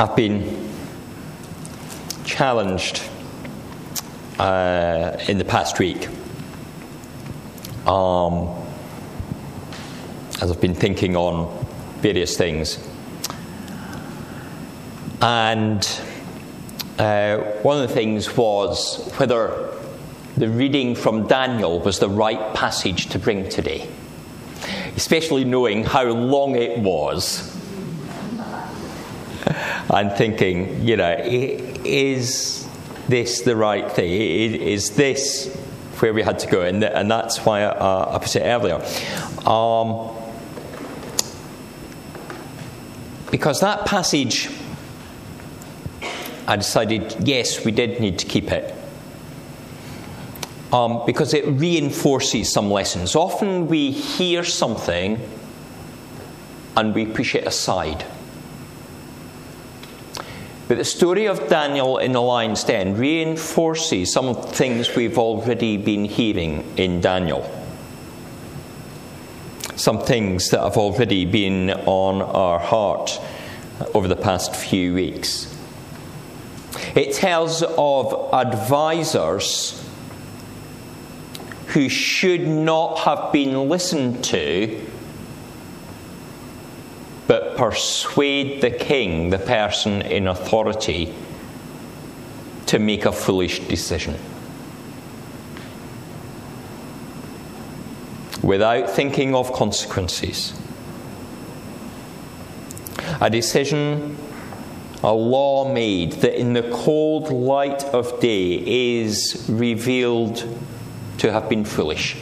I've been challenged uh, in the past week um, as I've been thinking on various things. And uh, one of the things was whether the reading from Daniel was the right passage to bring today, especially knowing how long it was. And thinking, you know, is this the right thing? Is this where we had to go? And, and that's why I, put it earlier. Um, because that passage, I decided, yes, we did need to keep it. Um, because it reinforces some lessons. Often we hear something and we push it aside. But the story of Daniel in the lion's den reinforces some of the things we've already been hearing in Daniel. Some things that have already been on our heart over the past few weeks. It tells of advisors who should not have been listened to persuade the king, the person in authority, to make a foolish decision. Without thinking of consequences. A decision, a law made that in the cold light of day is revealed to have been foolish.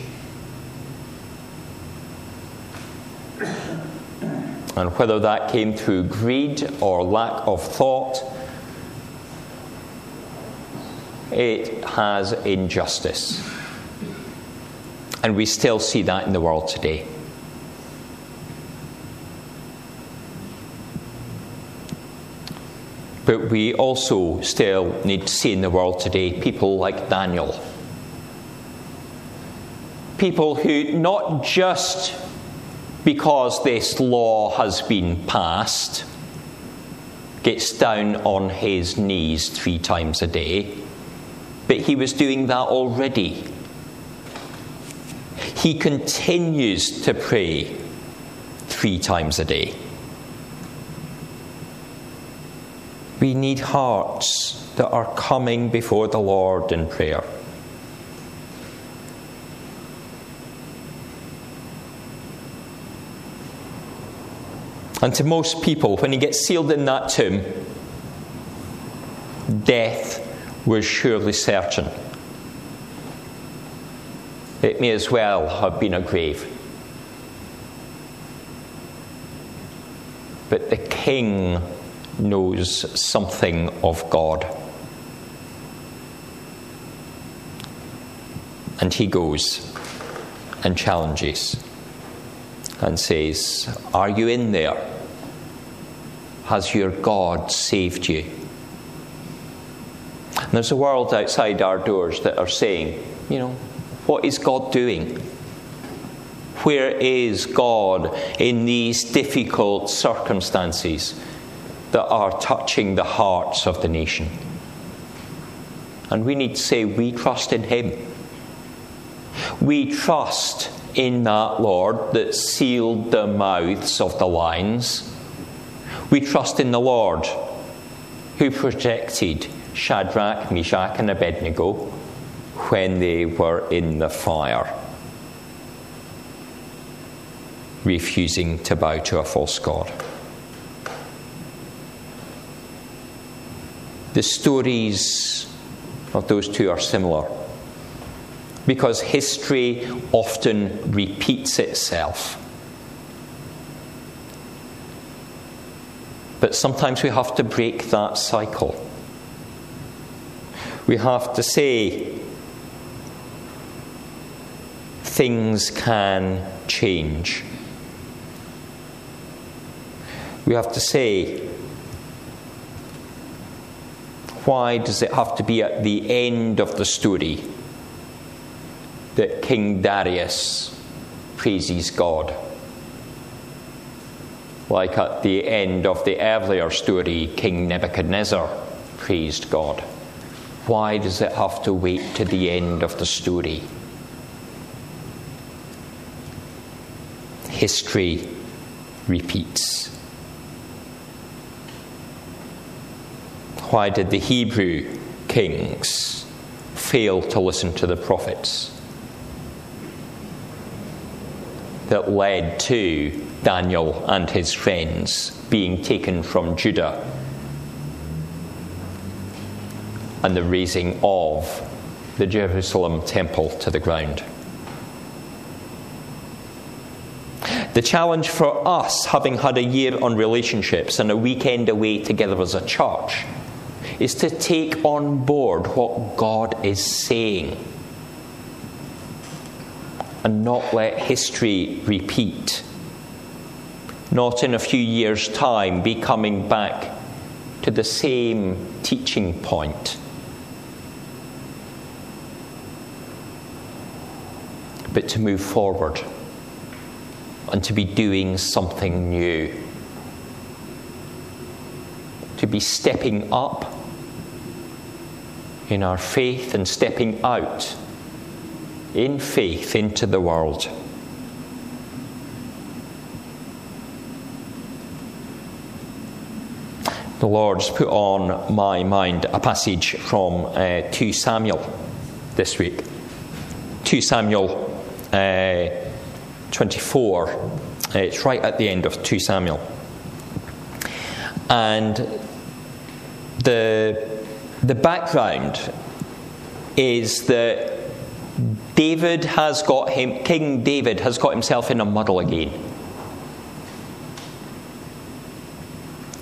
And whether that came through greed or lack of thought, it has injustice. And we still see that in the world today. But we also still need to see in the world today people like Daniel. People who not just because this law has been passed, gets down on his knees three times a day. But he was doing that already. He continues to pray three times a day. We need hearts that are coming before the Lord in prayer. And to most people, when he gets sealed in that tomb, death was surely certain. It may as well have been a grave. But the king knows something of God. And he goes and challenges and says, Are you in there? Has your God saved you? And there's a world outside our doors that are saying, you know, what is God doing? Where is God in these difficult circumstances that are touching the hearts of the nation? And we need to say, we trust in Him. We trust in that Lord that sealed the mouths of the lions. We trust in the Lord who protected Shadrach, Meshach, and Abednego when they were in the fire, refusing to bow to a false God. The stories of those two are similar because history often repeats itself. But sometimes we have to break that cycle. We have to say things can change. We have to say, why does it have to be at the end of the story? That King Darius praises God. like at the end of the earlier story, King Nebuchadnezzar praised God. Why does it have to wait to the end of the story? History repeats. Why did the Hebrew kings fail to listen to the prophets? That led to Daniel and his friends being taken from Judah and the razing of the Jerusalem temple to the ground. The challenge for us, having had a year on relationships and a weekend away together as a church, is to take on board what God is saying and not let history repeat. Not in a few years' time be coming back to the same teaching point. But to move forward and to be doing something new. To be stepping up in our faith and stepping out in faith into the world. The Lord's put on my mind a passage from uh, 2 Samuel this week. 2 Samuel uh, 24. Uh, it's right at the end of 2 Samuel. And the the background is that David has got him, King David has got himself in a muddle again.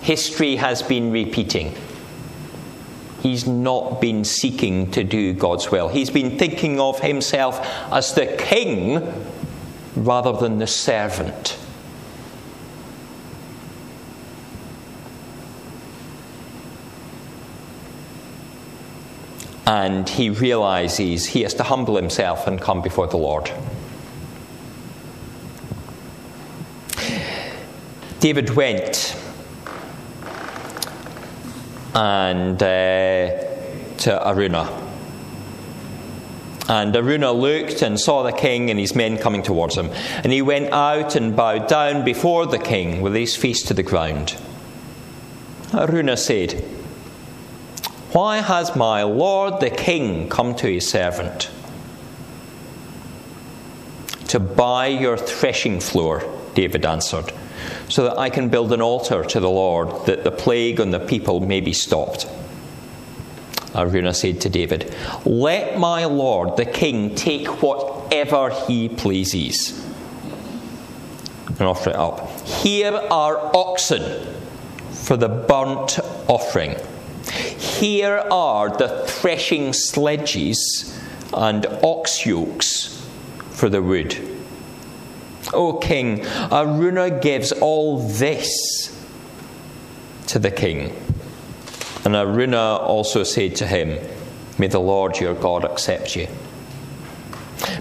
History has been repeating. He's not been seeking to do God's will. He's been thinking of himself as the king rather than the servant. And he realizes he has to humble himself and come before the Lord. David went and uh, to Araunah. And Araunah looked and saw the king and his men coming towards him. And he went out and bowed down before the king with his face to the ground. Araunah said, why has my lord the king come to his servant? To buy your threshing floor, David answered, so that I can build an altar to the Lord, that the plague on the people may be stopped. Araunah said to David, Let my lord the king take whatever he pleases and offer it up. Here are oxen for the burnt offering here are the threshing sledges and ox yokes for the wood. O king, Araunah gives all this to the king. And Araunah also said to him, May the Lord your God accept you.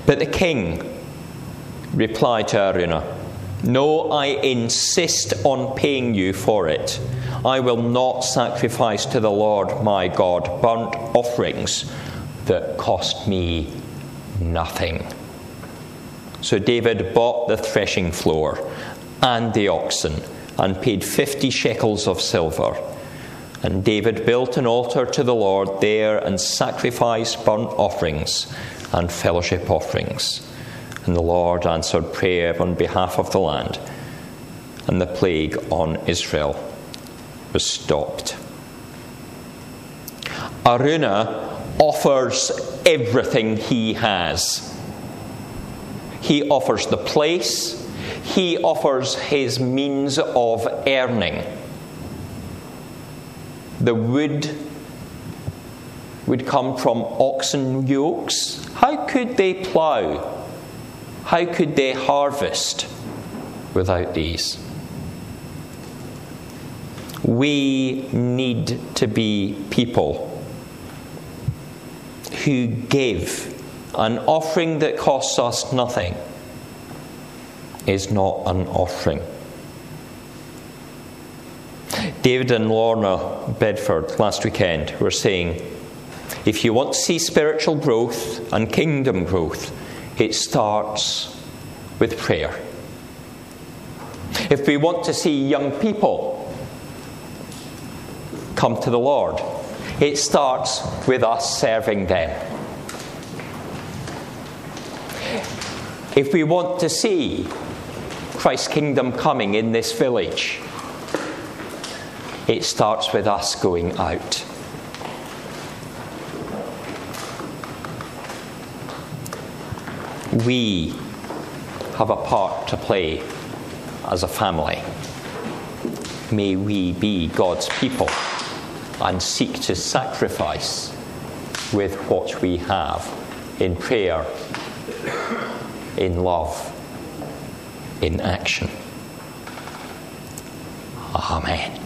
But the king replied to Araunah, No, I insist on paying you for it. I will not sacrifice to the Lord my God burnt offerings that cost me nothing. So David bought the threshing floor and the oxen and paid fifty shekels of silver. And David built an altar to the Lord there and sacrificed burnt offerings and fellowship offerings. And the Lord answered prayer on behalf of the land, and the plague on Israel was stopped. Araunah offers everything he has. He offers the place, he offers his means of earning. The wood would come from oxen yokes. How could they plough? How could they harvest without these? We need to be people who give. An offering that costs us nothing is not an offering. David and Lorna Bedford last weekend were saying if you want to see spiritual growth and kingdom growth, it starts with prayer. If we want to see young people come to the Lord, it starts with us serving them. If we want to see Christ's kingdom coming in this village, it starts with us going out. We have a part to play as a family. May we be God's people and seek to sacrifice with what we have in prayer in love, in action. Amen.